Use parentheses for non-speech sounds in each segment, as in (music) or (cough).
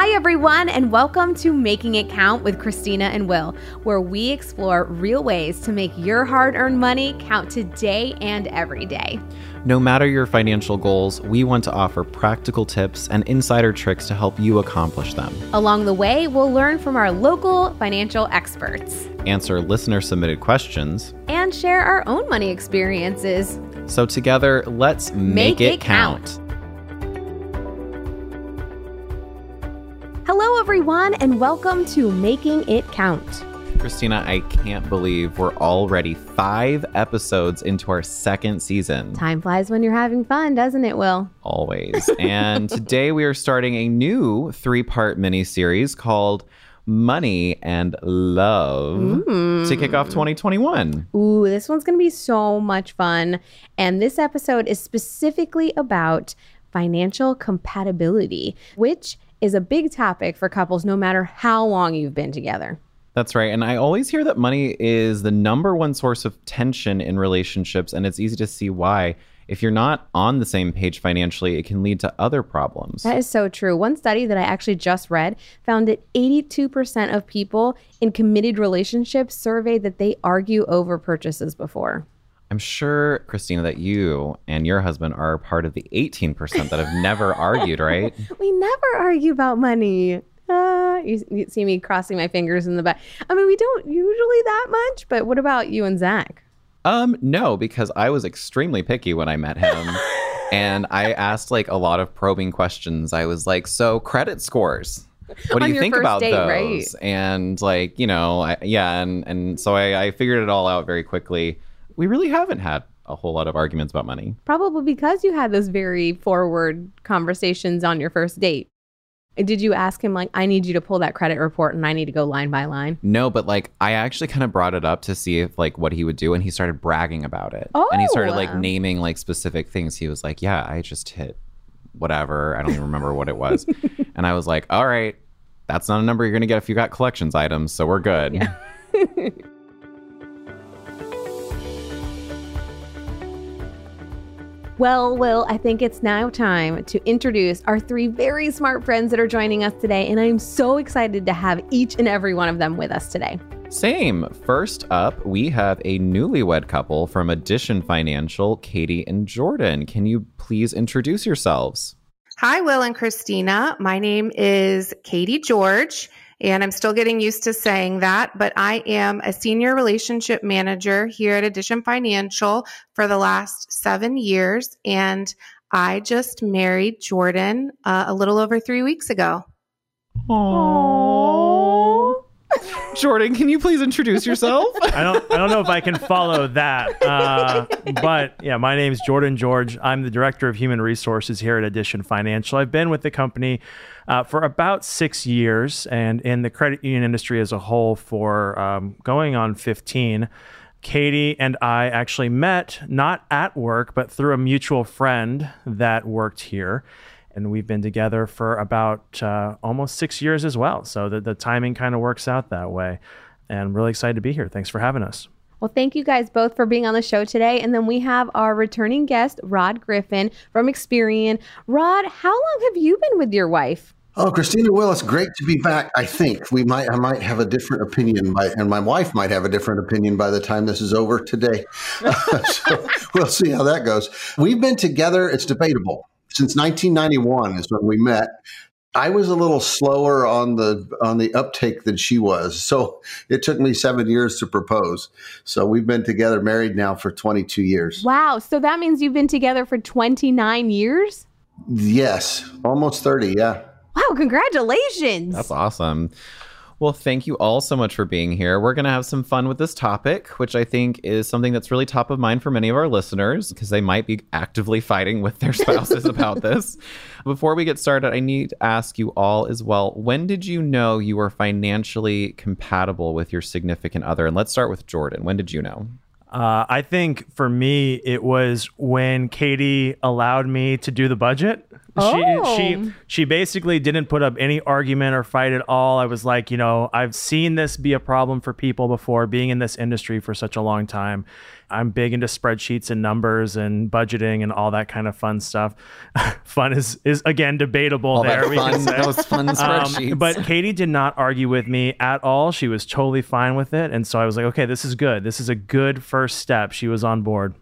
Hi, everyone, and welcome to Making It Count with Christina and Will, where we explore real ways to make your hard earned money count today and every day. No matter your financial goals, we want to offer practical tips and insider tricks to help you accomplish them. Along the way, we'll learn from our local financial experts, answer listener submitted questions, and share our own money experiences. So, together, let's make, make it, it, count. count. Everyone, and welcome to Making It Count. Christina, I can't believe we're already five episodes into our second season. Time flies when you're having fun, doesn't it, Will? Always. (laughs) and today we are starting a new three part mini series called Money and Love mm. to kick off 2021. Ooh, this one's going to be so much fun. And this episode is specifically about financial compatibility, which is a big topic for couples no matter how long you've been together. That's right. And I always hear that money is the number one source of tension in relationships, and it's easy to see why. If you're not on the same page financially, it can lead to other problems. That is so true. One study that I actually just read found that 82% of people in committed relationships surveyed that they argue over purchases before. I'm sure, Christina, that you and your husband are part of the 18% that have never (laughs) argued, right? We never argue about money. Uh, you, you, see me crossing my fingers in the back. I mean, we don't usually that much, but what about you and Zach? Um, no, because I was extremely picky when I met him. (laughs) and I asked like a lot of probing questions. I was like, so credit scores. What do you think about date, those? Right? And like, you know, I, yeah, and and so I, I figured it all out very quickly we really haven't had a whole lot of arguments about money. Probably because you had those very forward conversations on your first date. Did you ask him like I need you to pull that credit report and I need to go line by line? No, but like I actually kind of brought it up to see if like what he would do and he started bragging about it. Oh. And he started like oh. naming like specific things. He was like, "Yeah, I just hit whatever. I don't even remember what it was." (laughs) and I was like, "All right, that's not a number you're going to get if you got collections items, so we're good." Yeah. (laughs) Well, Will, I think it's now time to introduce our three very smart friends that are joining us today, and I'm so excited to have each and every one of them with us today. Same. First up, we have a newlywed couple from Addition Financial, Katie and Jordan. Can you please introduce yourselves? Hi, Will and Christina. My name is Katie George. And I'm still getting used to saying that, but I am a senior relationship manager here at Addition Financial for the last seven years. And I just married Jordan uh, a little over three weeks ago. Aww. Jordan, can you please introduce yourself? (laughs) I don't I don't know if I can follow that. Uh, (laughs) but yeah, my name is Jordan George. I'm the director of human resources here at Addition Financial. I've been with the company uh, for about six years and in the credit union industry as a whole for um, going on 15. Katie and I actually met not at work, but through a mutual friend that worked here. And we've been together for about uh, almost six years as well. So the, the timing kind of works out that way. And I'm really excited to be here. Thanks for having us. Well, thank you guys both for being on the show today. And then we have our returning guest, Rod Griffin from Experian. Rod, how long have you been with your wife? Oh, Christina Willis, great to be back. I think we might, I might have a different opinion by, and my wife might have a different opinion by the time this is over today. (laughs) so we'll see how that goes. We've been together. It's debatable since 1991 is when we met. I was a little slower on the on the uptake than she was. So it took me 7 years to propose. So we've been together married now for 22 years. Wow, so that means you've been together for 29 years? Yes, almost 30, yeah. Wow, congratulations. That's awesome. Well, thank you all so much for being here. We're going to have some fun with this topic, which I think is something that's really top of mind for many of our listeners because they might be actively fighting with their spouses about (laughs) this. Before we get started, I need to ask you all as well when did you know you were financially compatible with your significant other? And let's start with Jordan. When did you know? Uh, I think for me, it was when Katie allowed me to do the budget Oh. She she she basically didn't put up any argument or fight at all. I was like, you know, I've seen this be a problem for people before being in this industry for such a long time. I'm big into spreadsheets and numbers and budgeting and all that kind of fun stuff. (laughs) fun is is again debatable All there. that we can fun, say. those fun (laughs) Um, spreadsheets. but Katie did not argue with me at all. She was totally fine with it. And so I was like, okay, this is good. This is a good first step. She was on board.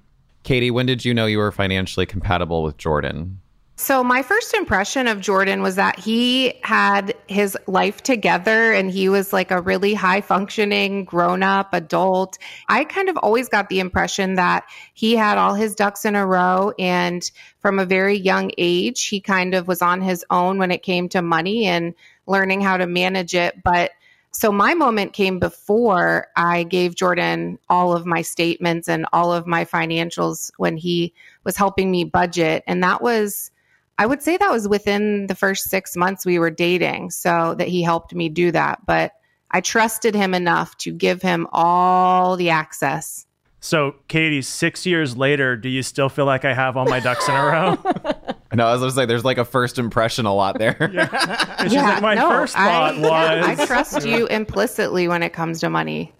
Katie, when did you know you were financially compatible with Jordan? So, my first impression of Jordan was that he had his life together and he was like a really high functioning grown up adult. I kind of always got the impression that he had all his ducks in a row. And from a very young age, he kind of was on his own when it came to money and learning how to manage it. But so my moment came before I gave Jordan all of my statements and all of my financials when he was helping me budget. And that was, I would say that was within the first six months we were dating. So that he helped me do that. But I trusted him enough to give him all the access. So, Katie, six years later, do you still feel like I have all my ducks in a row? (laughs) No, I was going to say there's like a first impression a lot there. (laughs) And she's like, my first thought I, was. I trust you implicitly when it comes to money.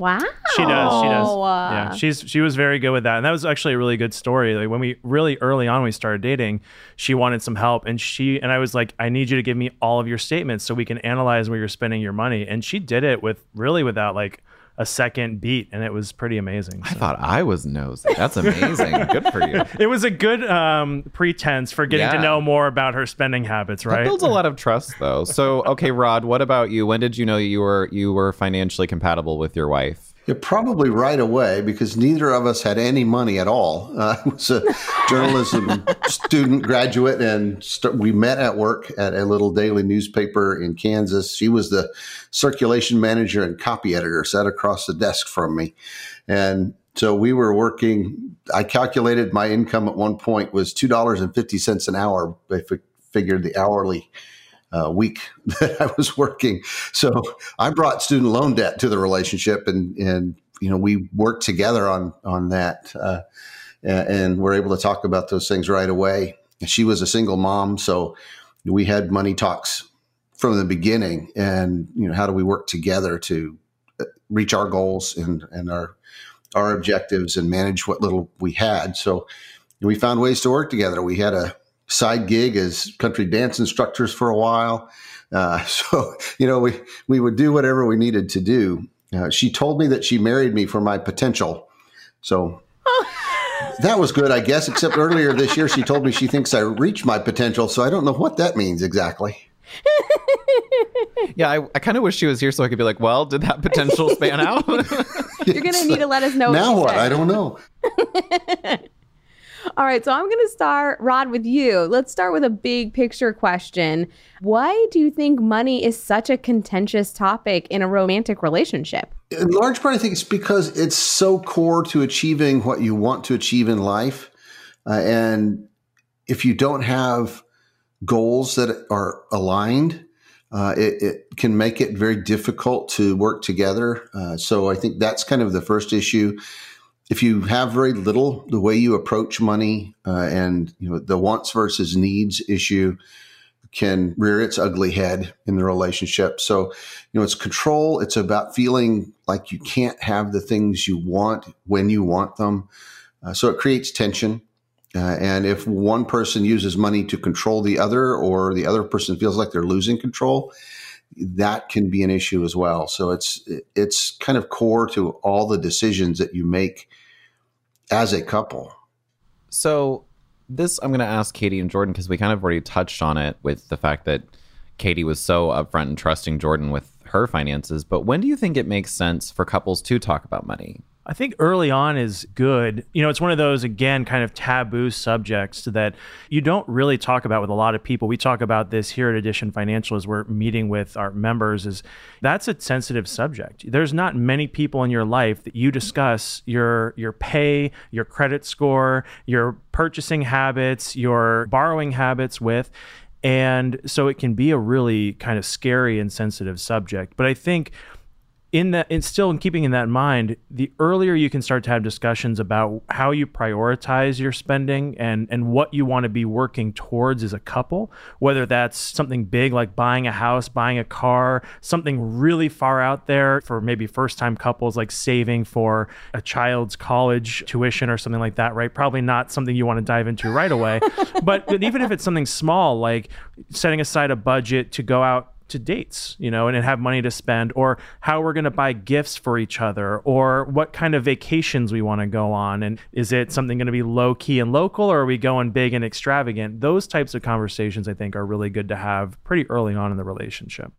Wow. She does. She does. Yeah, she's she was very good with that, and that was actually a really good story. Like when we really early on we started dating, she wanted some help, and she and I was like, I need you to give me all of your statements so we can analyze where you're spending your money, and she did it with really without like a second beat, and it was pretty amazing. I thought I was nosy. That's amazing. (laughs) Good for you. it was a good um, pretense for getting to know more about her spending habits, That right? builds a lot of trust, though. So, okay, Rod, what about you? When did you know you were you were financially compatible with your wife? Yeah, probably right away because neither of us had any money at all. Uh, (laughs) I was a journalism student graduate, and st- we met at work at a little daily newspaper in Kansas. She was the circulation manager and copy editor, sat across the desk from me, and so we were working. I calculated my income at one point was two dollars and fifty cents an hour. If I figured the hourly uh, week (laughs) that I was working. So I brought student loan debt to the relationship, and and you know we worked together on on that, uh, and, we're able to talk about those things right away. She was a single mom, so we had money talks from the beginning, and you know how do we work together to uh, reach our goals and and our our objectives and manage what little we had. So we found ways to work together. We had a side gig as country dance instructors for a while. Uh, (laughs) so, you know, we, we would do whatever we needed to do. Uh, she told me that she married me for my potential. So (laughs) that was good, I guess, except earlier this year, she told me she thinks I reached my potential. So I don't know what that means exactly. Yeah, I, I kind of wish she was here so I could be like, well, did that potential span out? (laughs) You're going to need to let us know. now she what? I don't know. All right, so I'm going to start, Rod, with you. Let's start with a big picture question. Why do you think money is such a contentious topic in a romantic relationship? in large part, I think it's because it's so core to achieving what you want to achieve in life. Uh, and if you don't have goals that are aligned, uh, it, it can make it very difficult to work together. Uh, so I think that's kind of the first issue. If you have very little, the way you approach money uh, and you know the wants versus needs issue can rear its ugly head in the relationship. So you know it's control. It's about feeling like you can't have the things you want when you want them. Uh, so it creates tension. Uh, and if one person uses money to control the other, or the other person feels like they're losing control, that can be an issue as well. So it's it's kind of core to all the decisions that you make as a couple. So this I'm going to ask Katie and Jordan because we kind of already touched on it with the fact that Katie was so upfront and trusting Jordan with her finances. But when do you think it makes sense for couples to talk about money? I think early on is good. You know, it's one of those, again, kind of taboo subjects that you don't really talk about with a lot of people. We talk about this here at Addition Financial as we're meeting with our members is that's a sensitive subject. There's not many people in your life that you discuss your your pay, your credit score, your purchasing habits, your borrowing habits with. And so it can be a really kind of scary and sensitive subject. But I think in that and still in keeping in that in mind the earlier you can start to have discussions about how you prioritize your spending and and what you want to be working towards as a couple whether that's something big like buying a house buying a car something really far out there for maybe first time couples like saving for a child's college tuition or something like that right? Probably not something you want to dive into right away. But, (laughs) but even if it's something small like setting aside a budget to go out to dates, you know, and have money to spend, or how we're going to buy gifts for each other, or what kind of vacations we want to go on. And is it something going to be low key and local, or are we going big and extravagant? Those types of conversations, I think, are really good to have pretty early on in the relationship.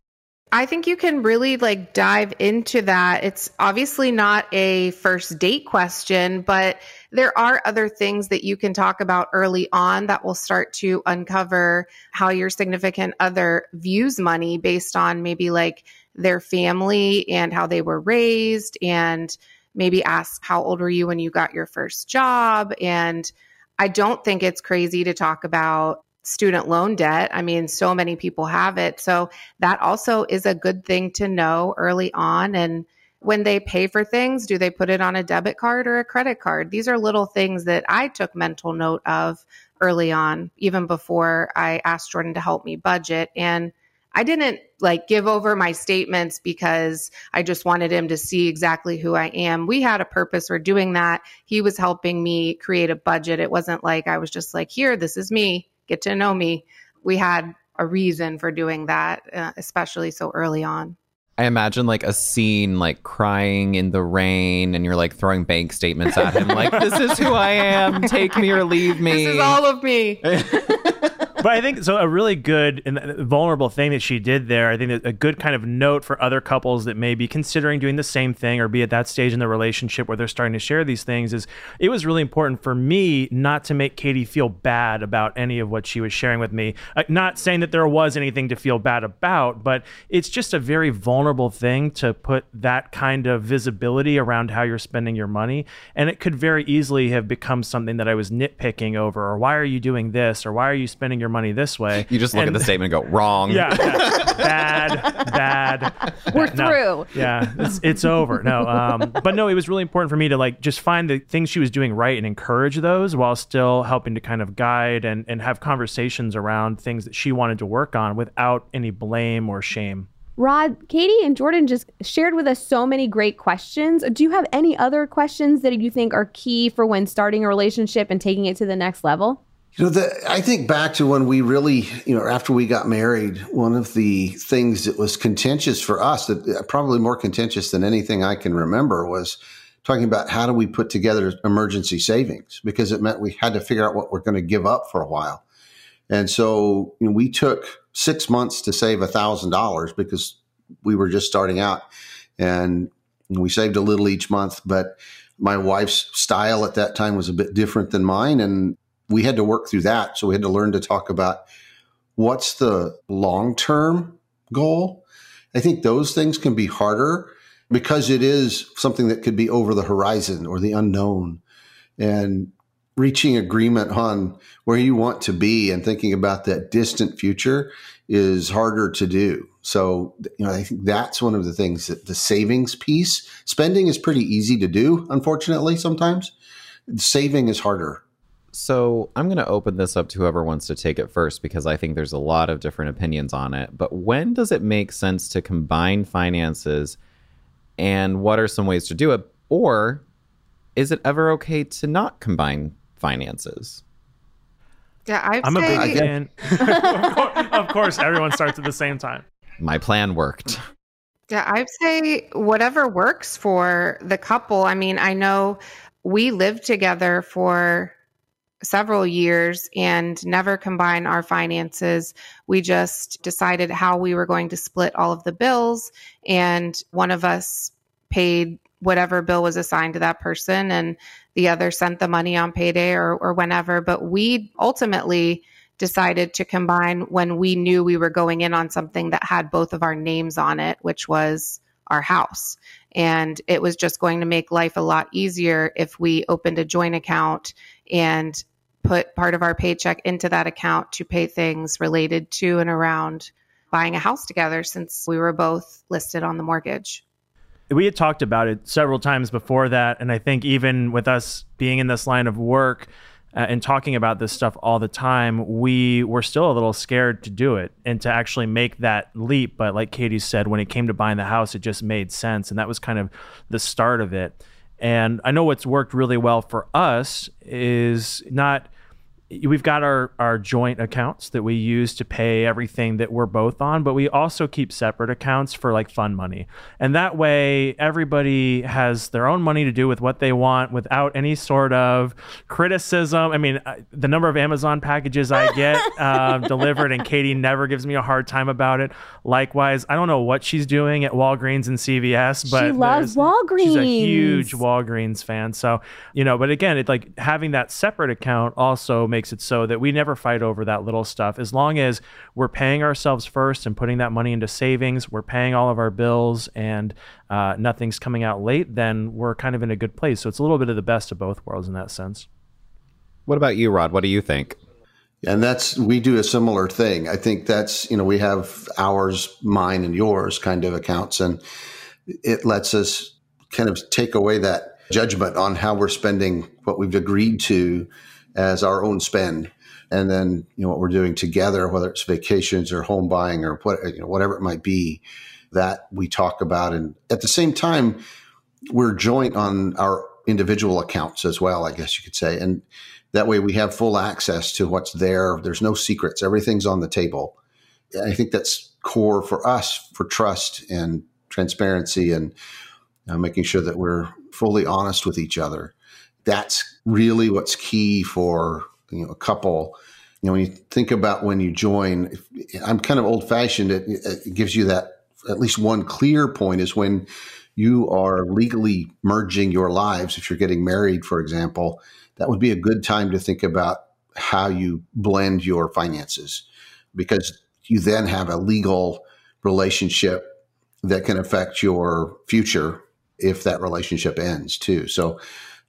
I think you can really like dive into that. It's obviously not a first date question, but there are other things that you can talk about early on that will start to uncover how your significant other views money based on maybe like their family and how they were raised and maybe ask how old were you when you got your first job and I don't think it's crazy to talk about student loan debt. I mean, so many people have it. So that also is a good thing to know early on. And when they pay for things, do they put it on a debit card or a credit card? These are little things that I took mental note of early on, even before I asked Jordan to help me budget. And I didn't like give over my statements because I just wanted him to see exactly who I am. We had a purpose for doing that. He was helping me create a budget. It wasn't like I was just like, here, this is me get to know me. We had a reason for doing that, uh, especially so early on. I imagine like a scene like crying in the rain and you're like throwing bank statements at him like this is who I am take me or leave me This is all of me. (laughs) but I think so. A really good and vulnerable thing that she did there. I think a good kind of note for other couples that may be considering doing the same thing or be at that stage in the relationship where they're starting to share these things is it was really important for me not to make Katie feel bad about any of what she was sharing with me. Uh, not saying that there was anything to feel bad about, but it's just a very vulnerable thing to put that kind of visibility around how you're spending your money, and it could very easily have become something that I was nitpicking over, or why are you doing this, or why are you spending your money this way. (laughs) You just look and, at the statement and go, wrong. Yeah. yeah. (laughs) bad, bad. We're no, through. Yeah. It's, it's over. No. Um, but no, it was really important for me to like just find the things she was doing right and encourage those while still helping to kind of guide and, and have conversations around things that she wanted to work on without any blame or shame. Rod, Katie, and Jordan just shared with us so many great questions. Do you have any other questions that you think are key for when starting a relationship and taking it to the next level? You know, the, I think back to when we really, you know, after we got married, one of the things that was contentious for us, that uh, probably more contentious than anything I can remember, was talking about how do we put together emergency savings because it meant we had to figure out what we're going to give up for a while. And so you know, we took six months to save a thousand dollars because we were just starting out, and we saved a little each month, but my wife's style at that time was a bit different than mine and we had to work through that. So we had to learn to talk about what's the long term goal. I think those things can be harder because it is something that could be over the horizon or the unknown. And reaching agreement on where you want to be and thinking about that distant future is harder to do. So, you know, I think that's one of the things that the savings piece, spending is pretty easy to do, unfortunately, sometimes. Saving is harder. So I'm going to open this up to whoever wants to take it first because I think there's a lot of different opinions on it. But when does it make sense to combine finances and what are some ways to do it? Or is it ever okay to not combine finances? Yeah, i am say... a big fan. of, (laughs) course, of course, everyone starts at the same time. My plan worked. Yeah, I'd say whatever works for the couple. I mean, I know we lived together for several years and never combine our finances. We just decided how we were going to split all of the bills, and one of us paid whatever bill was assigned to that person, and the other sent the money on payday or, or whenever. But we ultimately decided to combine when we knew we were going in on something that had both of our names on it, which was our house. And it was just going to make life a lot easier if we opened a joint account and put part of our paycheck into that account to pay things related to and around buying a house together since we were both listed on the mortgage. we had talked about it several times before that. And I think even with us being in this line of work, uh, and talking about this stuff all the time, we were still a little scared to do it and to actually make that leap. But like Katie said, when it came to buying the house, it just made sense. And that was kind of the start of it. And I know what's worked really well for us is not we've got our our joint accounts that we use to pay everything that we're both on but we also keep separate accounts for like fun money. And that way everybody has their own money to do with what they want without any sort of criticism. I mean the number of amazon packages i get uh, (laughs) delivered and katie never gives me a hard time about it. Likewise i don't know what she's doing at walgreens and cvs but she loves walgreens she's a huge walgreens. Fan. So you know but again it's like having that separate account also makes makes it so that we never fight over that little stuff. As long as we're paying ourselves first and putting that money into savings, we're paying all of our bills, and uh, nothing's coming out late, then we're kind of in a good place. So it's a little bit of the best of both worlds in that sense. What about you, Rod? What do you think? And that's, we do a similar thing. I think that's, you know, we have ours, mine, and yours kind of accounts, and it lets us kind of take away that judgment on how we're spending what we've agreed to as our own spend. And then, you know, what we're doing together, whether it's vacations or home buying or what, you know, whatever it might be, that we talk about. And at the same time, we're joint on our individual accounts as well, I guess you could say. And that way we have full access to what's there. There's no secrets. Everything's on the table. I think that's core for us for trust and transparency and making sure that we're fully honest with each other that's really what's key for you know a couple. You know when you think about when you join i'm kind of old fashioned it, it, gives you that at least one clear point is when you are legally merging your lives. If you're getting married for example that would be a good time to think about how you blend your finances because you then have a legal relationship that can affect your future if that relationship ends too. So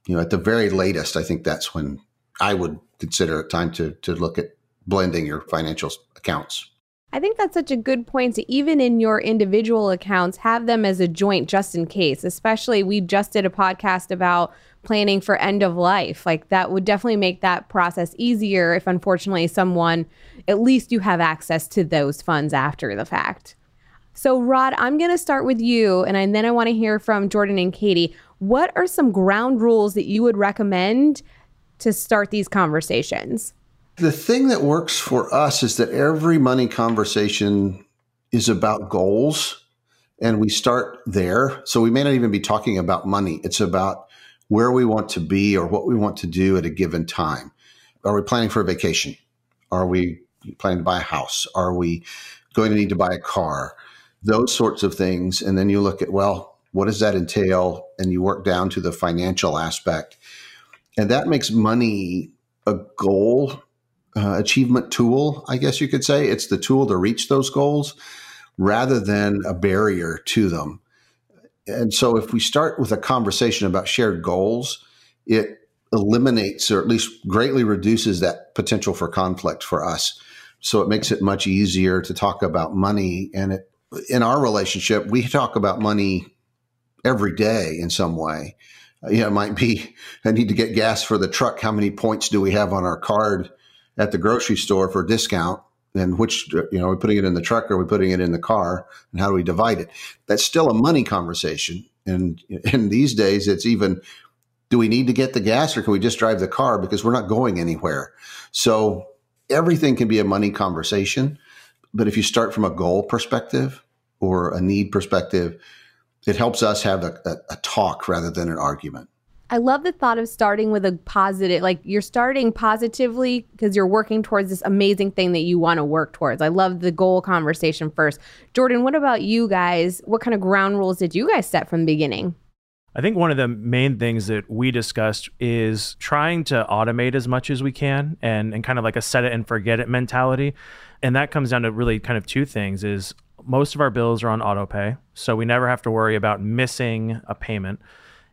you know, at the very latest, I think that's when I would consider it time to to look at blending your financial accounts. I think that's such a good point to even in your individual accounts have them as a joint just in case. Especially we just did a podcast about planning for end of life. Like that would definitely make that process easier if unfortunately someone at least you have access to those funds after the fact. So Rod, I'm going to start with you and, then I want to hear from Jordan and Katie what are some ground rules that you would recommend to start these conversations? The thing that works for us is that every money conversation is about goals and we start there. So we may not even be talking about money. It's about where we want to be or what we want to do at a given time. Are we planning for a vacation? Are we planning to buy a house? Are we going to need to buy a car? Those sorts of things. And then you look at, well, what does that entail? And you work down to the financial aspect. And that makes money a goal uh, achievement tool, I guess you could say. It's the tool to reach those goals rather than a barrier to them. And so if we start with a conversation about shared goals, it eliminates or at least greatly reduces that potential for conflict for us. So it makes it much easier to talk about money. And it, in our relationship, we talk about money every day in some way. Uh, you know, it might be, (laughs) I need to get gas for the truck. How many points do we have on our card at the grocery store for a discount? And which, you know, are we putting it in the truck or are we putting it in the car? And how do we divide it? That's still a money conversation. And (laughs) in these days, it's even, do we need to get the gas or can we just drive the car because we're not going anywhere? So everything can be a money conversation. But if you start from a goal perspective or a need perspective, it helps us have a, a, a talk rather than an argument. I love the thought of starting with a positive, like you're starting positively because you're working towards this amazing thing that you want to work towards. I love the goal conversation first. Jordan, what about you guys? What kind of ground rules did you guys set from the beginning? I think one of the main things that we discussed is trying to automate as much as we can and, and kind of like a set it and forget it mentality. And that comes down to really kind of two things is most of our bills are on auto pay, so we never have to worry about missing a payment.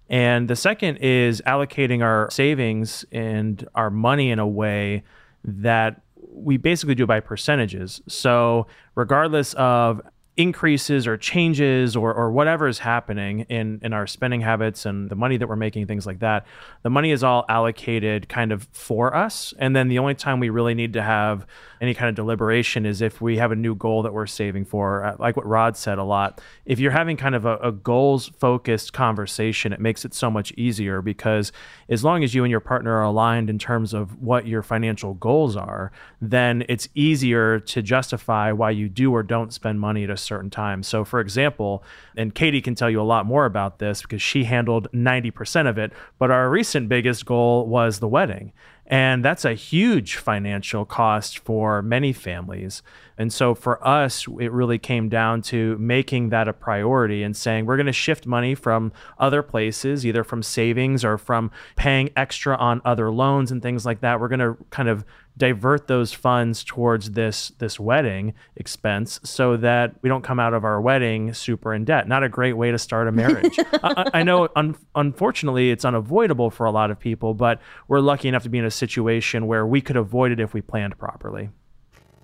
And the second is allocating our savings and our money in a way that we basically do by percentages. So, regardless of increases or changes or, or whatever is happening in, in our spending habits and the money that we're making, things like that, the money is all allocated kind of for us. And then the only time we really need to have any kind of deliberation is if we have a new goal that we're saving for. Uh, like what Rod said a lot, if you're having kind of a, a goals focused conversation, it makes it so much easier because as long as you and your partner are aligned in terms of what your financial goals are, then it's easier to justify why you do or don't spend money at a certain time. So, for example, and Katie can tell you a lot more about this because she handled 90% of it, but our recent biggest goal was the wedding. And that's a huge financial cost for many families. And so for us, it really came down to making that a priority and saying we're going to shift money from other places, either from savings or from paying extra on other loans and things like that. We're going to kind of divert those funds towards this this wedding expense so that we don't come out of our wedding super in debt. Not a great way to start a marriage. (laughs) I, I, know, un- unfortunately, it's unavoidable for a lot of people, but we're lucky enough to be in a situation where we could avoid it if we planned properly.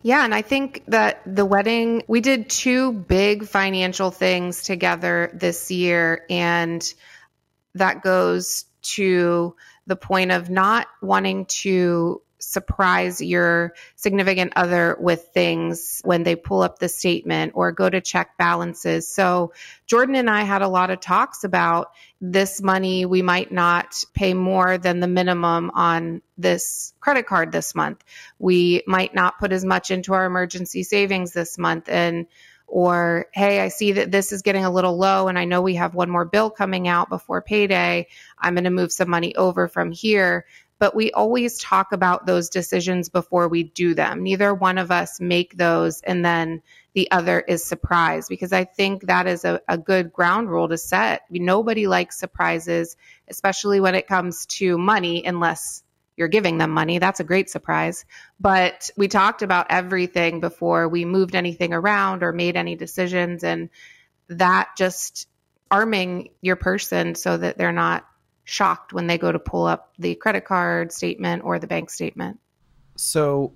Yeah, and I think that the wedding, we did two big financial things together this year, and that goes to the point of not wanting to surprise your significant other with things when they pull up the statement or go to check balances. So, Jordan and I had a lot of talks about this money. We might not pay more than the minimum on this credit card this month. We might not put as much into our emergency savings this month. And or hey i see that this is getting a little low and i know we have one more bill coming out before payday i'm going to move some money over from here but we always talk about those decisions before we do them. Neither one of us make those and then the other is surprised because I think that is a, a good ground rule to set. Nobody likes surprises, especially when it comes to money, unless you're giving them money. That's a great surprise. But we talked about everything before we moved anything around or made any decisions. And that just arming your person so that they're not shocked when they go to pull up the credit card statement or the bank statement. So,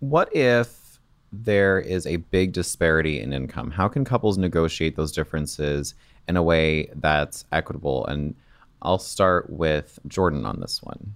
what if there is a big disparity in income? How can couples negotiate those differences in a way that's equitable? And I'll start with Jordan on this one.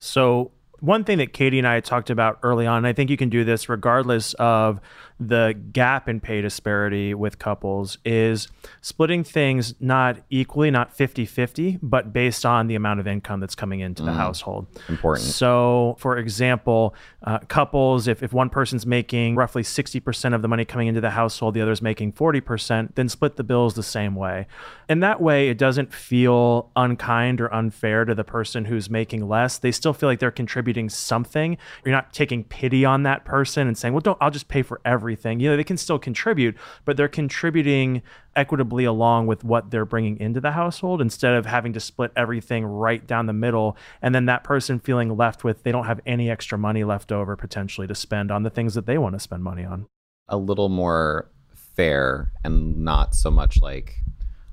So, one thing that Katie and I talked about early on, and I think you can do this regardless of the gap in pay disparity with couples is splitting things not equally, not 50 50, but based on the amount of income that's coming into the mm, household. Important. So, for example, uh, couples, if, if one person's making roughly 60% of the money coming into the household, the other's making 40%, then split the bills the same way. And that way, it doesn't feel unkind or unfair to the person who's making less. They still feel like they're contributing something. You're not taking pity on that person and saying, well, don't, I'll just pay for everything everything. You know, they can still contribute, but they're contributing equitably along with what they're bringing into the household instead of having to split everything right down the middle and then that person feeling left with they don't have any extra money left over potentially to spend on the things that they want to spend money on. A little more fair and not so much like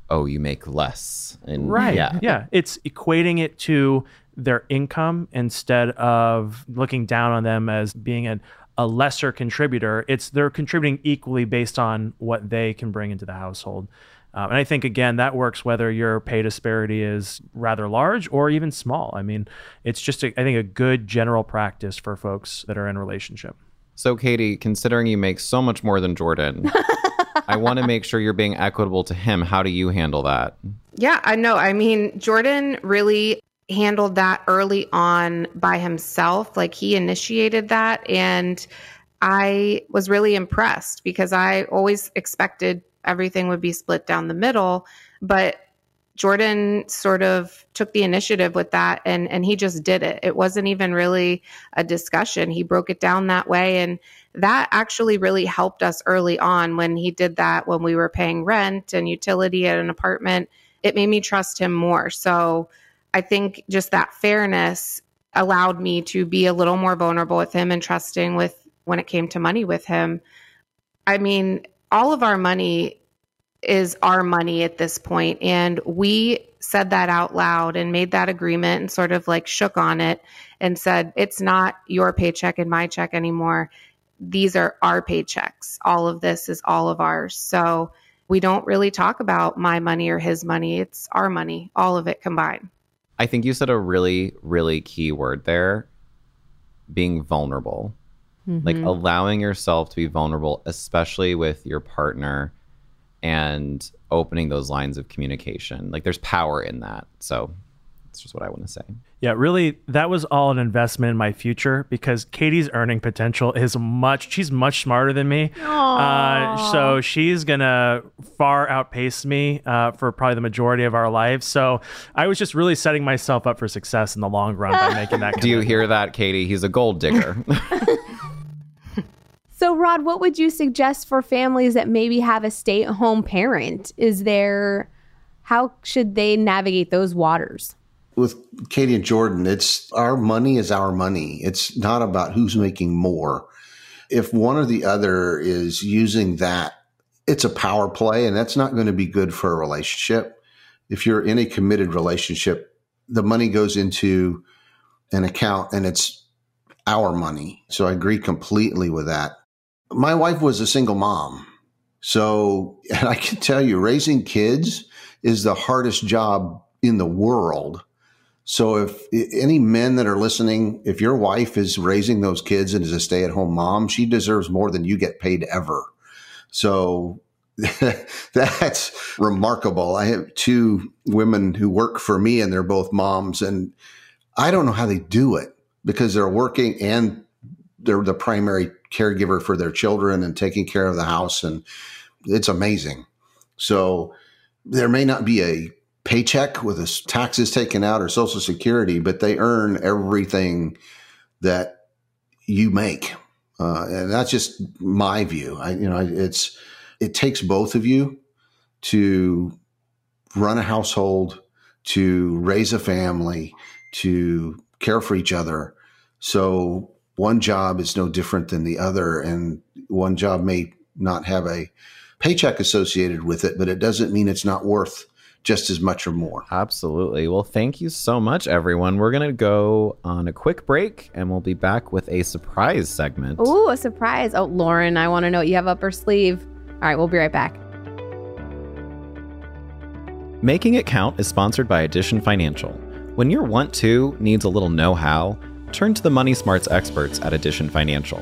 oh you make less and right yeah yeah it's equating it to their income instead of looking down on them as being an a lesser contributor. It's they're contributing equally based on what they can bring into the household. Um, and I think again that works whether your pay disparity is rather large or even small. I mean, it's just a, I think a good general practice for folks that are in relationship. So, Katie, considering you make so much more than Jordan, (laughs) I want to make sure you're being equitable to him. How do you handle that? Yeah, I know. I mean, Jordan really handled that early on by himself. Like he initiated that. And I was really impressed because I always expected everything would be split down the middle. But Jordan sort of took the initiative with that and, and he just did it. It wasn't even really a discussion. He broke it down that way. And that actually really helped us early on when he did that when we were paying rent and utility at an apartment. It made me trust him more. So I think just that fairness allowed me to be a little more vulnerable with him and trusting with when it came to money with him. I mean, all of our money is our money at this point and we said that out loud and made that agreement and sort of like shook on it and said it's not your paycheck and my check anymore these are our paychecks. All of this is all of ours. So we don't really talk about my money or his money. It's our money, all of it combined. I think you said a really, really key word there being vulnerable. Like mm-hmm. allowing yourself to be vulnerable, especially with your partner and opening those lines of communication. Like there's power in that. So that's just what I want to say. Yeah, really, that was all an investment in my future because Katie's earning potential is much. She's much smarter than me, uh, so she's gonna far outpace me uh, for probably the majority of our lives. So I was just really setting myself up for success in the long run by making that. (laughs) Do you hear that, Katie? He's a gold digger. (laughs) (laughs) So, Rod, what would you suggest for families that maybe have a stay at home parent? Is there, how should they navigate those waters? With Katie and Jordan, it's our money is our money. It's not about who's making more. If one or the other is using that, it's a power play, and that's not going to be good for a relationship. If you're in a committed relationship, the money goes into an account and it's our money. So I agree completely with that. My wife was a single mom. So, and I can tell you, raising kids is the hardest job in the world. So if any men that are listening, if your wife is raising those kids and is a stay at home mom, she deserves more than you get paid ever. So (laughs) that's remarkable. I have two women who work for me and they're both moms and I don't know how they do it because they're working and they're the primary caregiver for their children and taking care of the house and it's amazing. So there may not be a paycheck with his taxes taken out or social security, but they earn everything that you make. Uh, and that's just my view. I, you know, it's, it takes both of you to run a household, to raise a family, to care for each other. So one job is no different than the other. And one job may not have a paycheck associated with it, but it doesn't mean it's not worth just as much or more. Absolutely. Well, thank you so much, everyone. We're going to go on a quick break and we'll be back with a surprise segment. Ooh, a surprise. Oh, Lauren, I want to know what you have up her sleeve. All right, we'll be right back. Making It Count is sponsored by Addition Financial. When your want to needs a little know how, turn to the Money Smarts experts at Addition Financial.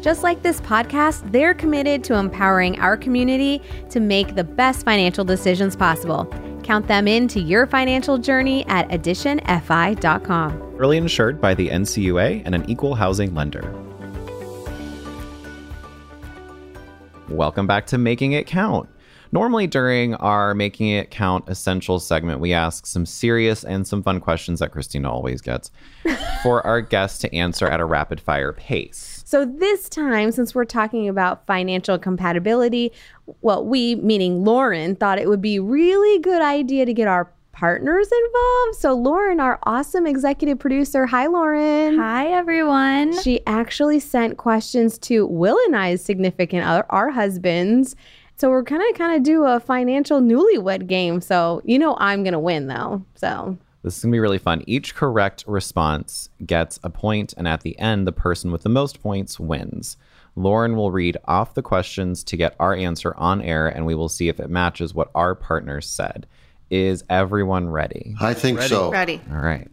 Just like this podcast, they're committed to empowering our community to make the best financial decisions possible. Count them into your financial journey at additionfi.com. Early insured by the NCUA and an equal housing lender. Welcome back to Making It Count. Normally, during our Making It Count Essentials segment, we ask some serious and some fun questions that Christina always gets (laughs) for our guests to answer at a rapid fire pace. So, this time, since we're talking about financial compatibility, well, we, meaning Lauren, thought it would be really good idea to get our partners involved. So, Lauren, our awesome executive producer, hi, Lauren. Hi, everyone. She actually sent questions to Will and I's significant other, our husbands. So we're kind of kind of do a financial newlywed game. So you know I'm gonna win though. So This is going to be really fun. Each correct response gets a point, and at the end, the person with the most points wins. Lauren will read off the questions to get our answer on air, and we will see if it matches what our partners said. Is everyone ready? I think so. Ready. All right.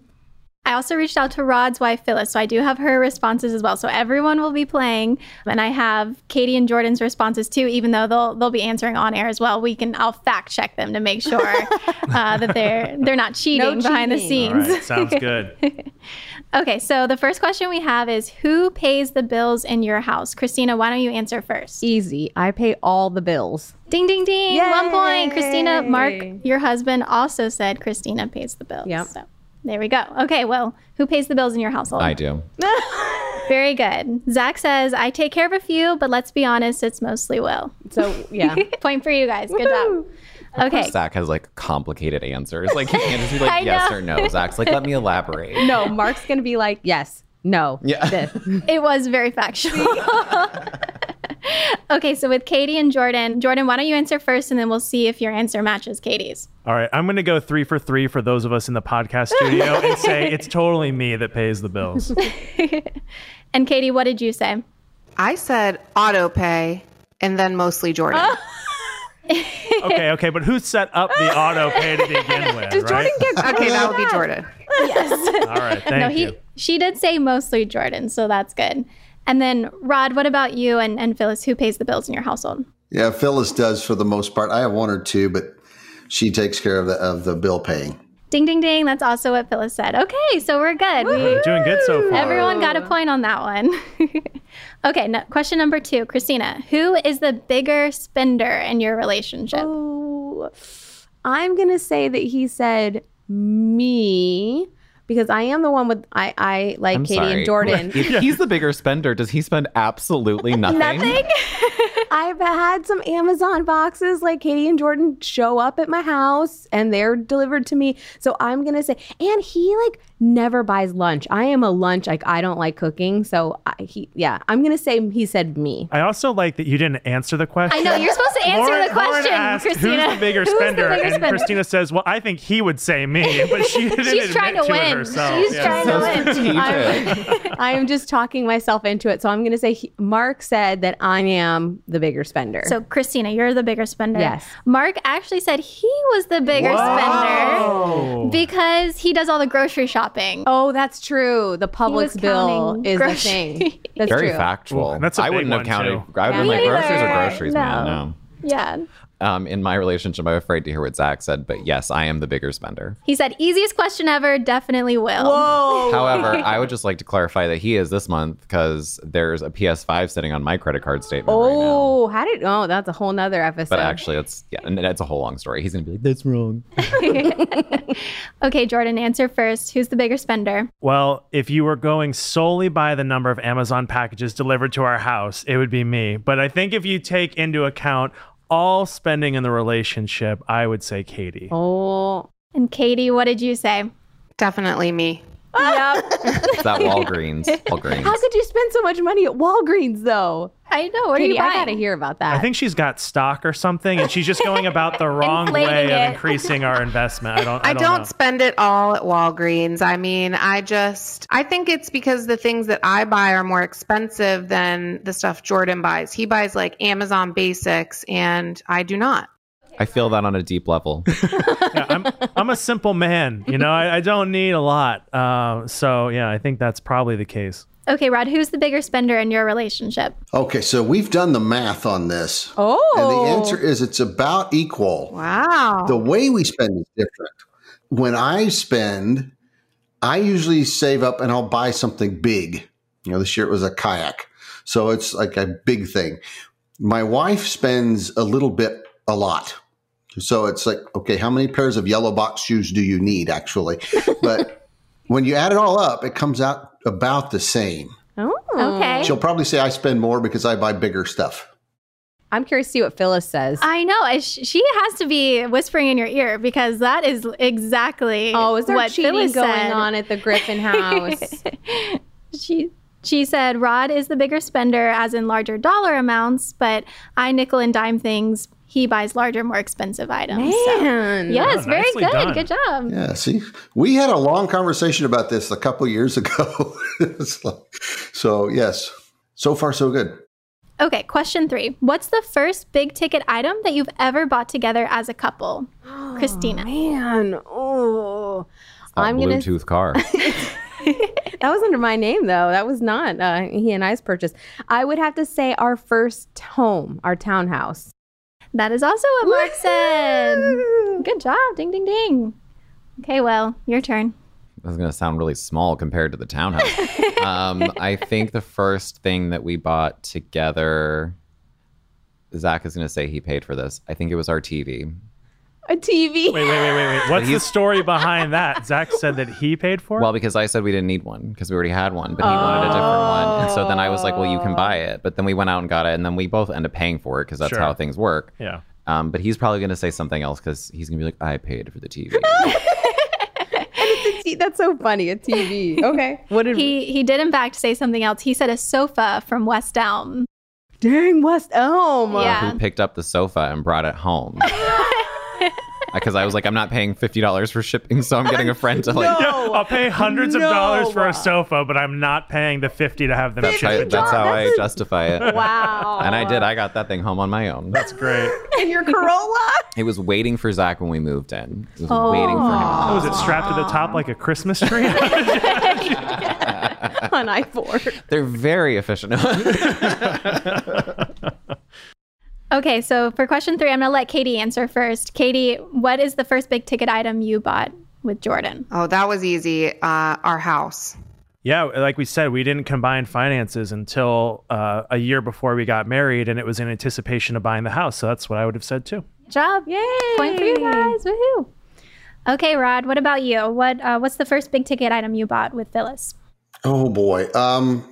I also reached out to Rod's wife, Phyllis, so I do have her responses as well. So everyone will be playing, and I have Katie and Jordan's responses too. Even though they'll they'll be answering on air as well, we can I'll fact check them to make sure (laughs) uh, that they're they're not cheating behind the scenes. right, sounds good. (laughs) Okay, so the first question we have is who pays the bills in your house? Christina, why don't you answer first? easy. I pay all the bills. Ding ding ding! One point. Christina, Mark, your husband also said Christina pays the bills. Yep. So there we go. Okay, well, who pays the bills in your household? I do. (laughs) Very good. Zach says, I take care of a few, but let's be honest, it's mostly Will. So yeah. (laughs) Point for you guys. Good job. Okay. Zach has like complicated answers. Like he can't just be (laughs) like yes know. or no. Zach's like, let me elaborate. no, Mark's gonna be like, yes, no, Yeah. this. It was very factual. (laughs) okay, so with Katie and Jordan, Jordan, why don't you answer first and then we'll see if your answer matches Katie's. All right, I'm going to go three for three for those of us in the podcast studio (laughs) and say it's totally me that pays the bills. (laughs) And Katie, what did you say? I said auto pay and then mostly Jordan. Oh. Okay, okay, but who set up the auto pay to begin with? Does right? Jordan get okay, that for would be Jordan. Yes. All right, thank no, he you. she did say mostly Jordan, so that's good. And then Rod, what about you and, and Phyllis? Who pays the bills in your household? Yeah, Phyllis does for the most part. I have one or two, but she takes care of the of the bill paying. Ding ding ding. That's also what Phyllis said. Okay, so we're good. We, Doing good so far. everyone got a point on that one. (laughs) okay, no, question number two, Christina. Who is the bigger spender in your relationship? Oh, I'm gonna say that he said me because I am the one with I I like I'm Katie sorry. and Jordan. If he's the bigger spender, does he spend absolutely (laughs) nothing? Nothing. I've had some Amazon boxes like Katie and Jordan show up at my house and they're delivered to me. So I'm going to say, and he like never buys lunch. I am a lunch, like I don't like cooking. So I, he, yeah, I'm going to say he said me. I also like that you didn't answer the question. I know you're supposed to answer Lauren, the question, Lauren asked, Christina. Who's the bigger Who's the spender? bigger and spender? Christina says, "Well, I think he would say me," (laughs) but she didn't She's admit trying to to it win. herself. She's Yeah. trying to win. Strategic. (laughs) I am just talking myself into it. So I'm going to say he, Mark said that I am the bigger spender. So Christina, you're the bigger spender. Yes. Mark actually said he was the bigger spender Oh. because he does all the grocery shopping. oh, that's true. The Publix bill counting is the groceries. thing. (laughs) That's Very true. factual. Ooh, that's a I big wouldn't have counted. too. I would Yeah. have Me my groceries or groceries, No. man. No. Yeah. Um, in my relationship, I'm afraid to hear what Zach said, but yes, I am the bigger spender. He said, easiest question ever, definitely will. Whoa. However, (laughs) I would just like to clarify that he is this month because there's a PS5 sitting on my credit card statement right now. Oh, how did? Oh, that's a whole nother episode. But actually, it's yeah, and that's a whole long story. He's gonna be like, "That's wrong." (laughs) (laughs) Okay, Jordan, answer first. Who's the bigger spender? Well, if you were going solely by the number of Amazon packages delivered to our house, it would be me. But I think if you take into account all spending in the relationship, I would say Katie. oh, And Katie, what did you say? Definitely me. yep. (laughs) It's that (laughs) Walgreens. Walgreens. how could you spend so much money at Walgreens though? I know. What Katie, are you I gotta hear about that. I think she's got stock or something, and she's just going about the (laughs) wrong way it. of increasing our investment. I don't. I I don't, don't know. spend it all at Walgreens. I mean, I just, I think it's because the things that I buy are more expensive than the stuff Jordan buys. He buys like Amazon basics, and I do not. I feel that on a deep level. (laughs) Yeah, I'm I'm a simple man. You know, I, I don't need a lot. Uh, so yeah, I think that's probably the case. Okay, Rod, who's the bigger spender in your relationship? Okay, so we've done the math on this. oh, And the oh. answer is it's about equal. Wow. The way we spend is different. When I spend, I usually save up and I'll buy something big. You know, this year it was a kayak. So it's like a big thing. My wife spends a little bit, a lot. So it's like, okay, how many pairs of yellow box shoes do you need actually? But (laughs) when you add it all up, it comes out about the same. oh. Okay. She'll probably say I spend more because I buy bigger stuff. I'm curious to see what Phyllis says. I know. She has to be whispering in your ear because that is exactly oh, is there what cheating Phyllis going said. on at the Griffin house? (laughs) She she said Rod is the bigger spender, as in larger dollar amounts, but I nickel and dime things. He buys larger, more expensive items. So- Man. Yes, Oh, very good. done. Good job. Yeah, see, we had a long conversation about this a couple years ago. (laughs) So, yes, so far, so good. Okay, question three. What's the first big ticket item that you've ever bought together as a couple? Christina. Man, oh, That I'm gonna. Bluetooth car. (laughs) (laughs) That was under my name though. That was not uh, he and I's purchase. I would have to say our first home, our townhouse. That is also what Mark said. Good job. Ding, ding, ding. Okay, well, your turn. This is going to sound really small compared to the townhouse. (laughs) um, I think the first thing that we bought together, Zach is going to say he paid for this. I think it was our TV. (laughs) A TV. Wait, wait, wait, wait, wait. What's the story behind that? Zach said that he paid for it. Well, because I said we didn't need one because we already had one, but he wanted a different one. And so then I was like, well, you can buy it. But then we went out and got it, and then we both end up paying for it because that's Sure. how things work. yeah. Um, but he's probably going to say something else because he's going to be like, I paid for the TV. (laughs) That's so funny. A TV. Okay. (laughs) What did He he did in fact say something else. He said a sofa from West Elm. Dang West Elm. Yeah. Who picked up the sofa and brought it home? (laughs) because I was like, I'm not paying fifty dollars for shipping, so I'm getting a friend to like. Yeah, I'll pay hundreds of dollars for a sofa, but I'm not paying the fifty to have them That's, ship how, that's how I That's a- justify it. Wow. And I did. I got that thing home on my own. That's great. (laughs) in your Corolla. It was waiting for Zach when we moved in. It was oh. waiting for him. Oh, was it strapped to the top like a Christmas tree? (laughs) on I four. They're very efficient. Okay, so for question three, I'm going to let Katie answer first. Katie, what is the first big ticket item you bought with Jordan? Oh, that was easy. Uh, our house. yeah, like we said, we didn't combine finances until uh, a year before we got married, and it was in anticipation of buying the house. So that's what I would have said too. Good job. Yay. Point for you guys. Woohoo. Okay, Rod, what about you? What uh, What's the first big ticket item you bought with Phyllis? Oh boy. Um,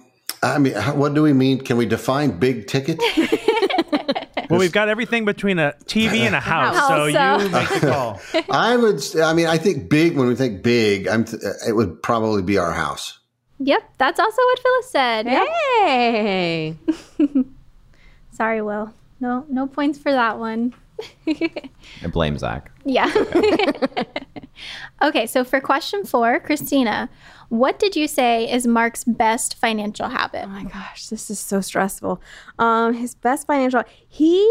I mean, what do we mean? Can we define big ticket? (laughs) Well, we've got everything between a TV and a (laughs) house, house, so so- you make the call. (laughs) I would. I mean, I think big. When we think big, I'm. Th- uh, it would probably be our house. Yep, that's also what Phyllis said. Yep. Hey. (laughs) Sorry, Will. No, no points for that one. I blame Zach. Yeah. (laughs) okay, so for question four, Christina, what did you say is Mark's best financial habit? Oh my gosh, this is so stressful. Um, his best financial. He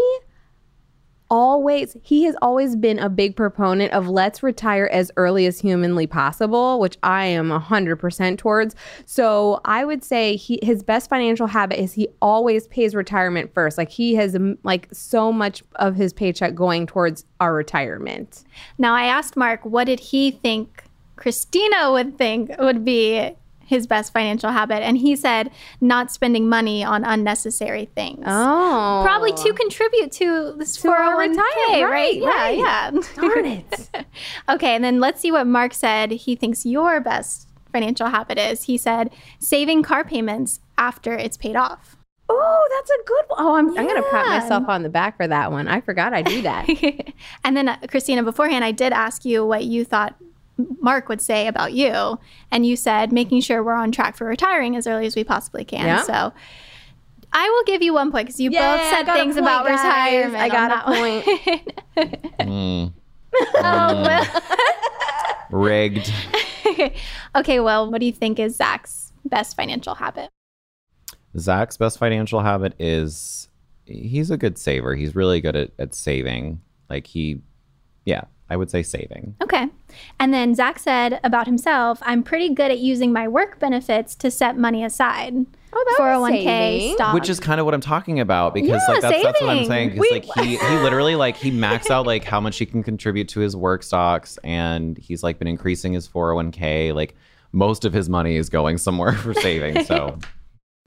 always he has always been a big proponent of let's retire as early as humanly possible which i am 100% towards. So i would say he, his best financial habit is he always pays retirement first. Like he has like so much of his paycheck going towards our retirement. Now, I asked Mark, what did he think Christina would think would be his best financial habit? And he said not spending money on unnecessary things. oh Probably to contribute to this To our 401k, retirement, right? right, Yeah, yeah. darn it (laughs) Okay, and then let's see what Mark said he thinks your best financial habit is. He said saving car payments after it's paid off. oh that's a good one. oh i'm, I'm gonna pat myself on the back for that one i forgot i do that (laughs) and then, uh, Christina, beforehand, I did ask you what you thought Mark would say about you. And you said making sure we're on track for retiring as early as we possibly can. Yeah. So I will give you one point because you Yay, both said things point, about guys. retirement. I got on a point. one. (laughs) (laughs) Mm, oh, rigged. (laughs) okay, well, what do you think is Zach's best financial habit? Zach's best financial habit is he's a good saver. He's really good at, at saving. Like he, yeah, I would say saving. Okay. And then Zach said about himself, I'm pretty good at using my work benefits to set money aside. Oh, that was 401k stock. Which is kind of what I'm talking about because Yeah, like that's, that's what I'm saying because like he he literally like he maxed out like how much he can contribute to his work stocks and he's like been increasing his 401k like most of his money is going somewhere (laughs) for saving so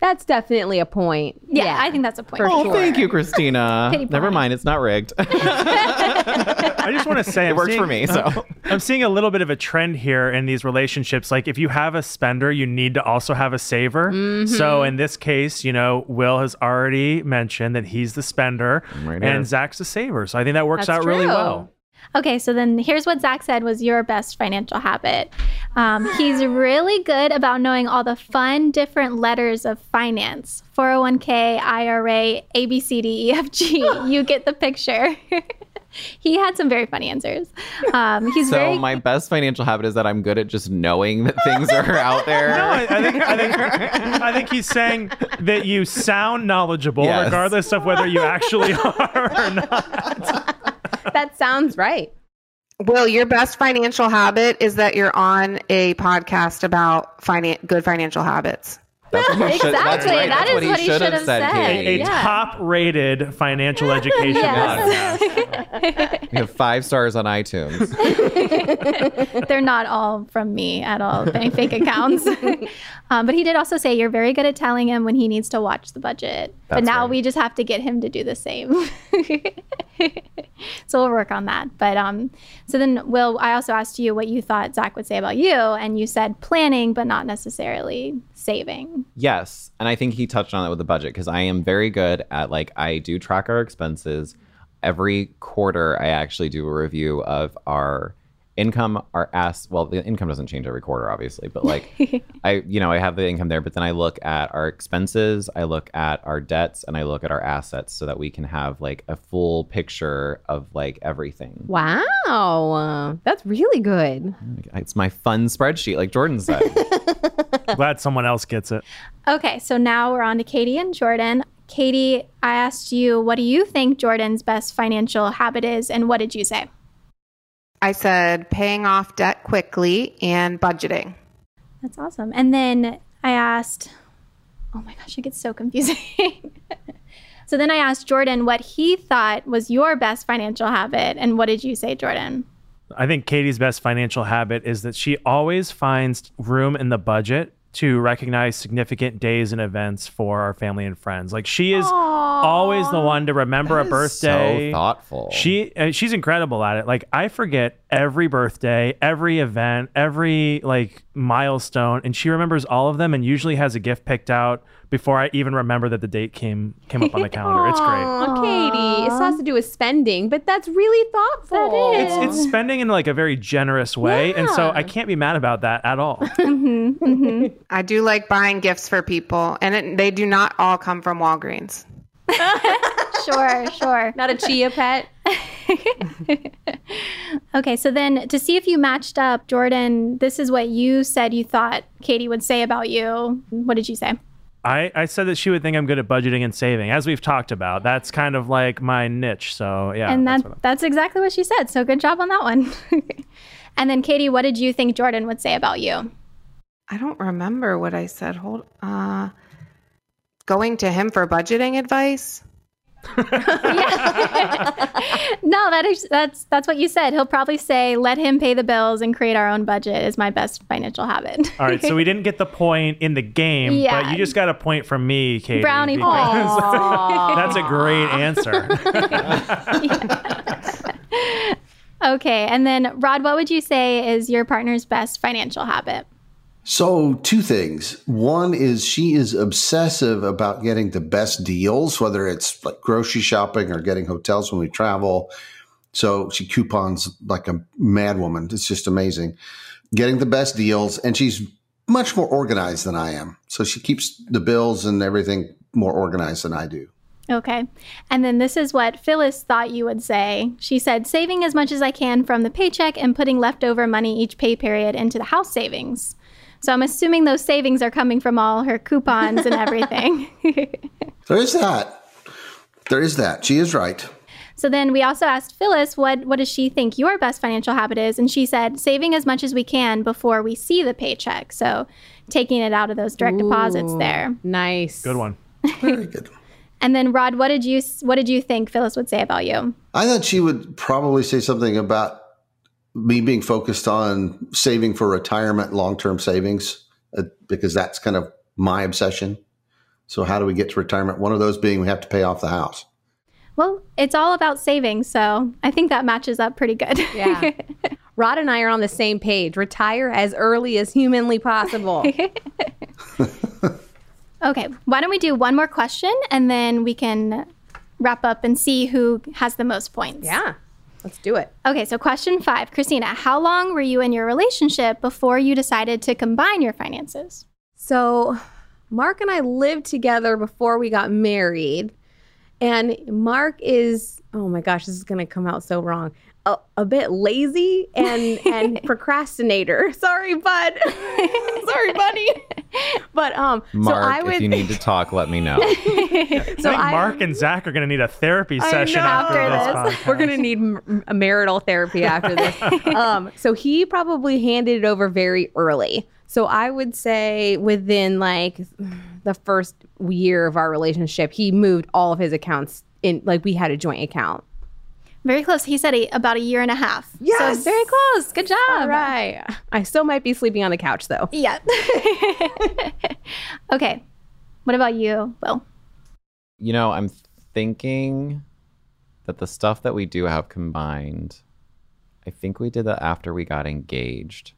That's definitely a point. yeah, I think that's a point. For oh sure. thank you Christina never mind it's not rigged (laughs) I just want to say it I'm worked for me so (laughs) I'm seeing a little bit of a trend here in these relationships. Like, if you have a spender, you need to also have a saver. Mm-hmm. So, in this case, you know, Will has already mentioned that he's the spender right and Zach's the saver. So, I think that works That's out really well. Okay, so then here's what Zach said was your best financial habit. Um, he's (gasps) really good about knowing all the fun, different letters of finance 401k, IRA, A, B, C, D, E, F, G. (laughs) you get the picture. (laughs) he had some very funny answers. Um, he's so very. my best financial habit is that I'm good at just knowing that things are (laughs) out there No, I, I think I think I think he's saying that you sound knowledgeable, Yes. regardless of whether you actually are or not. That sounds right. Well, your best financial habit is that you're on a podcast about finan- good financial habits. That's what he (laughs) should, that's Exactly. right. That That's is what he what he should should have have said, said. Katie. A Yeah. top-rated financial education (laughs) Yes. podcast. (laughs) We have five stars on iTunes. They're not all from me at all, any fake accounts. um, but he did also say you're very good at telling him when he needs to watch the budget. but now right. we just have to get him to do the same. so we'll work on that. But um, so then, Will, I also asked you what you thought Zach would say about you, and you said planning, but not necessarily saving. Yes, and I think he touched on it with the budget because I am very good at like I do track our expenses. Every quarter, I actually do a review of our income, our ass. Well, the income doesn't change every quarter, obviously, but like (laughs) I, you know, I have the income there, but then I look at our expenses, I look at our debts, and I look at our assets so that we can have like a full picture of like everything. Wow. That's really good. It's my fun spreadsheet, like Jordan said. (laughs) Glad someone else gets it. Okay, so now we're on to Katie and Jordan. Katie, I asked you, what do you think Jordan's best financial habit is, and what did you say? I said paying off debt quickly and budgeting. That's awesome. And then I asked, oh my gosh, it gets so confusing. (laughs) so then I asked Jordan what he thought was your best financial habit. And what did you say, Jordan? I think Katie's best financial habit is that she always finds room in the budget to recognize significant days and events for our family and friends. Like she is always the one to remember a That is birthday. So thoughtful. She uh, she's incredible at it. Like I forget every birthday, every event, every like milestone, and she remembers all of them, and usually has a gift picked out before I even remember that the date came came up on the calendar. It's great. (laughs) Aw, Katie. It has to do with spending, but that's really thoughtful. That is. It's it's spending in like a very generous way, and so I can't be mad about that at all. (laughs) Mm-hmm, mm-hmm. I do like buying gifts for people, and it, they do not all come from Walgreens. (laughs) Sure, sure. Not a chia pet. (laughs) Okay, so then to see if you matched up, Jordan, this is what you said you thought Katie would say about you. What did you say? I, I said that she would think I'm good at budgeting and saving, as we've talked about. That's kind of like my niche. So yeah, and that's that, what that's exactly what she said. So good job on that one. (laughs) and then Katie, what did you think Jordan would say about you? I don't remember what I said. Hold uh going to him for budgeting advice. (laughs) no, that is that's that's what you said. He'll probably say, "Let him pay the bills and create our own budget." Is my best financial habit. All right, so we didn't get the point in the game, Yeah. but you just got a point from me, Katie. Brownie. (laughs) That's a great answer. (laughs) okay, and then Rod, what would you say is your partner's best financial habit? So, two things. One is she is obsessive about getting the best deals, whether it's like grocery shopping or getting hotels when we travel. So, she coupons like a madwoman. It's just amazing. Getting the best deals. And she's much more organized than I am. So, she keeps the bills and everything more organized than I do. Okay. And then this is what Phyllis thought you would say. She said, saving as much as I can from the paycheck and putting leftover money each pay period into the house savings. So I'm assuming those savings are coming from all her coupons and everything. (laughs) There is that. There is that. She is right. so then we also asked Phyllis, what, what does she think your best financial habit is? And she said, saving as much as we can before we see the paycheck. So taking it out of those direct deposits there. Nice. Good one. Very good. (laughs) And then Rod, what did you what did you think Phyllis would say about you? I thought she would probably say something about me being focused on saving for retirement, long term savings, uh, because that's kind of my obsession. So, how do we get to retirement? One of those being we have to pay off the house. Well, it's all about saving, so I think that matches up pretty good. Yeah. (laughs) Rod and I are on the same page. Retire as early as humanly possible. (laughs) okay, why don't we do one more question and then we can wrap up and see who has the most points. yeah. Let's do it. Okay, so question five. Christina, how long were you in your relationship before you decided to combine your finances? So, Mark and I lived together before we got married. And Mark is, oh my gosh, this is going to come out so wrong. A, a bit lazy and and (laughs) procrastinator. (laughs) Sorry, bud. (laughs) Sorry, buddy. But um, Mark, so I would if you need to talk, let me know. so I think I- Mark and Zach are going to need a therapy session know. after, After this. this. We're gonna need m- a marital therapy after this. um, so he probably handed it over very early. So I would say within like the first year of our relationship, he moved all of his accounts in. Like we had a joint account. Very close. He said a, about a year and a half. Yes! So very close. Good job. All right. I still might be sleeping on the couch though. Yeah. (laughs) okay. What about you, Will? You know, I'm thinking that the stuff that we do have combined, I think we did that after we got engaged.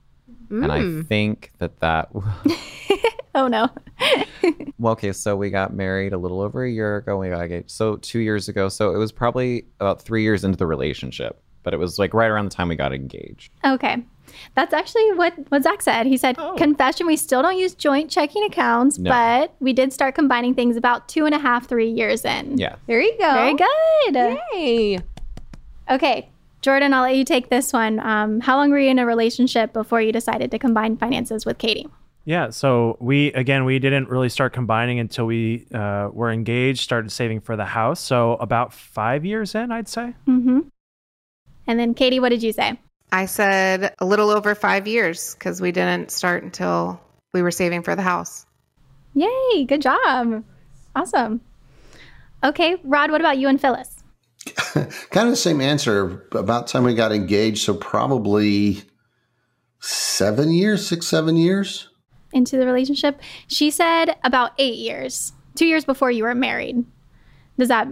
And I mm. think that that, (laughs) (laughs) Oh no. (laughs) well, okay, so we got married a little over a year ago. We got engaged, so two years ago. So it was probably about three years into the relationship. but it was like right around the time we got engaged. Okay. That's actually what, what Zach said. He said, Oh. confession, we still don't use joint checking accounts, No. but we did start combining things about two and a half, three years in. Yeah. There you go. Very good. Hey. Okay. Jordan, I'll let you take this one. Um, how long were you in a relationship before you decided to combine finances with Katie? Yeah, so we again we didn't really start combining until we uh, were engaged, started saving for the house. So about five years in, I'd say. Mm-hmm. And then Katie, what did you say? I said a little over five years because we didn't start until we were saving for the house. Yay, good job. Awesome. Okay, Rod, what about you and Phyllis? (laughs) Kind of the same answer. About the time we got engaged, so probably seven years, six, seven years. Into the relationship? She said about eight years, two years before you were married. Does that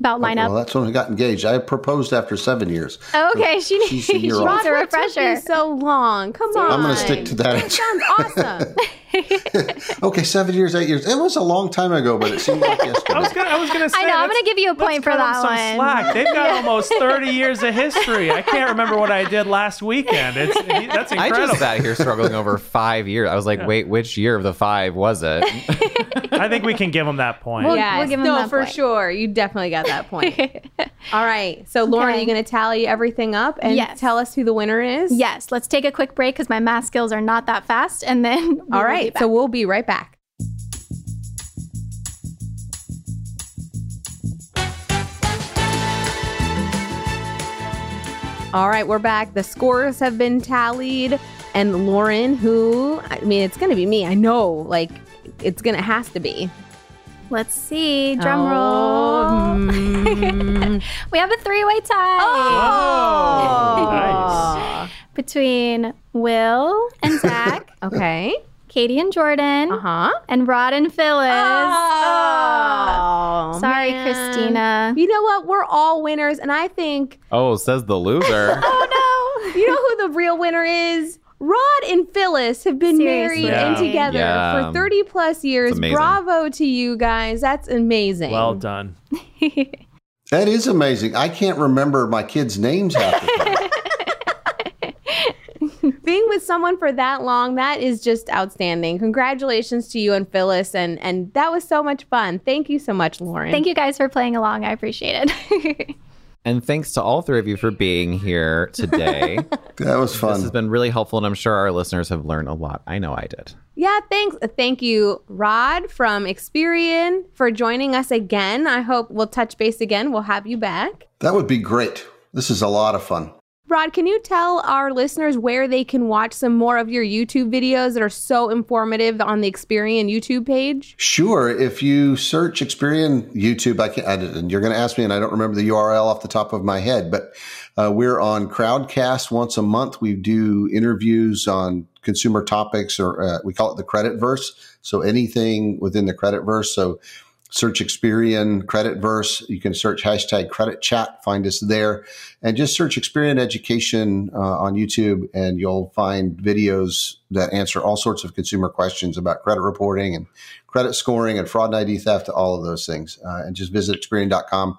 about line Well, that's when we got engaged. I proposed after seven years. Oh, okay, she needs, she's she a year needs a What took refresher. you so long. Come on. I'm going to stick to that That sounds awesome. (laughs) (laughs) Okay, seven years, eight years. It was a long time ago, but it seemed like (laughs) yesterday. I was gonna, I was gonna say. I know, I'm gonna give you a point for that some one. Slack. They've got almost 30 years of history. I can't remember what I did last weekend. It's that's I just sat here struggling over five years. I was like, wait, which year of the five was it? I think we can give them that point. Well, yes, we'll give him no, that for point. sure. You definitely got that (laughs) point. All right. So, Lauren, Okay. are you going to tally everything up and Yes. tell us who the winner is? yes, let's take a quick break because my math skills are not that fast, and then (laughs) All back. So, we'll be right back. All right, we're back. The scores have been tallied. And Lauren, who, I mean, it's going to be me. I know, like, it's going to, has to be. let's see. Drum Oh, roll. mm. We have a three-way tie Oh, nice. (laughs) between Will and Zach, (laughs) Okay. Katie and Jordan, Uh huh. and Rod and Phyllis. Oh, Sorry, man. Christina. You know what? We're all winners, and I think oh, says the loser. (laughs) Oh no. you know who the real winner is. Rod and Phyllis have been Seriously. married and together Yeah. for 30 plus years. Bravo to you guys. That's amazing. Well done. That is amazing. I can't remember my kids' names half the time. (laughs) Being with someone for that long, that is just outstanding. Congratulations to you and Phyllis. And, and that was so much fun. Thank you so much, Lauren. Thank you guys for playing along. I appreciate it. (laughs) and thanks to all three of you for being here today. (laughs) That was fun. This has been really helpful, and I'm sure our listeners have learned a lot. I know I did. Yeah, thanks. Thank you, Rod from Experian, for joining us again. I hope we'll touch base again. We'll have you back. That would be great. This is a lot of fun. Rod, can you tell our listeners where they can watch some more of your YouTube videos that are so informative on the Experian YouTube page? Sure. If you search Experian YouTube, I can, and you're going to ask me, and I don't remember the URL off the top of my head, but uh, we're on Crowdcast once a month. We do interviews on consumer topics, or uh, we call it the credit verse. So anything within the credit verse. So search Experian credit verse. You can search hashtag credit chat, find us there, and just search Experian education uh, on YouTube, and you'll find videos that answer all sorts of consumer questions about credit reporting and credit scoring and fraud and ID theft, all of those things. Uh, and just visit Experian.com,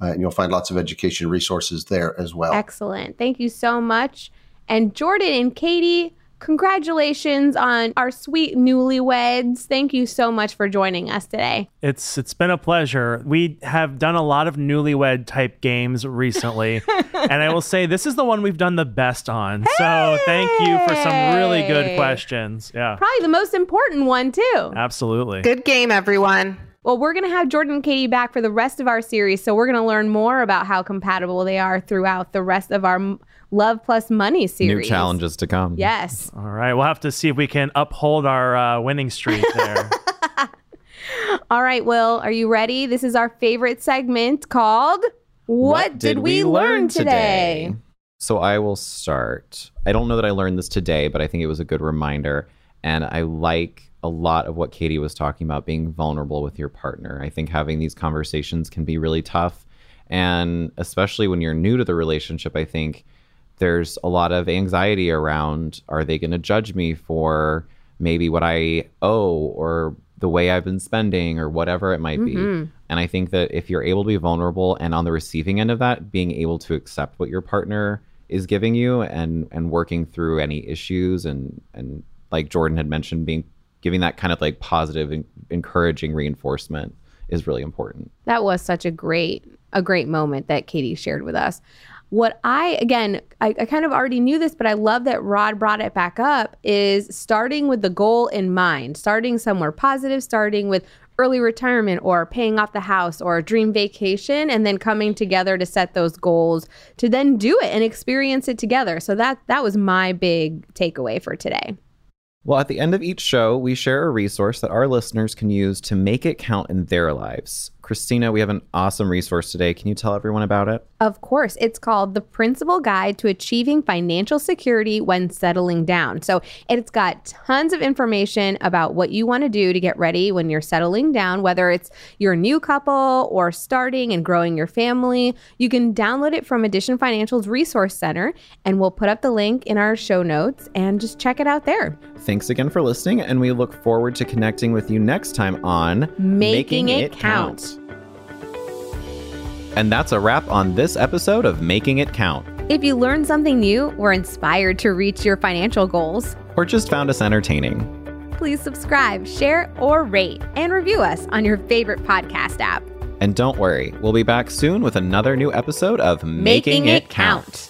uh, and you'll find lots of education resources there as well. Excellent. Thank you so much. And Jordan and Katie, congratulations on our sweet newlyweds. Thank you so much for joining us today. It's it's been a pleasure. We have done a lot of newlywed type games recently, (laughs) and I will say this is the one we've done the best on. So thank you for some really good questions. Yeah, Probably the most important one, too. absolutely. Good game, everyone. Well, we're going to have Jordan and Katie back for the rest of our series. So we're going to learn more about how compatible they are throughout the rest of our M- Love Plus Money series. New challenges to come. Yes. All right, we'll have to see if we can uphold our uh, winning streak there. (laughs) All right, Will, are you ready? This is our favorite segment called What, Did, We Learn Today? So I will start. I don't know that I learned this today, but I think it was a good reminder. And I like a lot of what Katie was talking about being vulnerable with your partner. I think having these conversations can be really tough. And especially when you're new to the relationship, I think there's a lot of anxiety around are they going to judge me for maybe what I owe or the way I've been spending or whatever it might Mhm. be. And I think that if you're able to be vulnerable and on the receiving end of that, being able to accept what your partner is giving you and and working through any issues and and like Jordan had mentioned, being giving that kind of like positive and encouraging reinforcement is really important. That was such a great a great moment that Katie shared with us. What I again, I, I kind of already knew this, but I love that Rod brought it back up. Is starting with the goal in mind, starting somewhere positive, starting with early retirement or paying off the house or a dream vacation, and then coming together to set those goals to then do it and experience it together. So that that was my big takeaway for today. Well, at the end of each show, we share a resource that our listeners can use to make it count in their lives. Christina, we have an awesome resource today. Can you tell everyone about it? Of course, it's called The Principal Guide to Achieving Financial Security When Settling Down. So it's got tons of information about what you want to do to get ready when you're settling down, whether it's you're new couple or starting and growing your family. You can download it from Addition Financial's Resource Center, and we'll put up the link in our show notes and just check it out there. Thanks again for listening, and we look forward to connecting with you next time on Making It Count. And that's a wrap on this episode of Making It Count, If you learned something new or inspired to reach your financial goals, or just found us entertaining. please subscribe, share, or rate and review us on your favorite podcast app. And don't worry, we'll be back soon with another new episode of Making, It, count.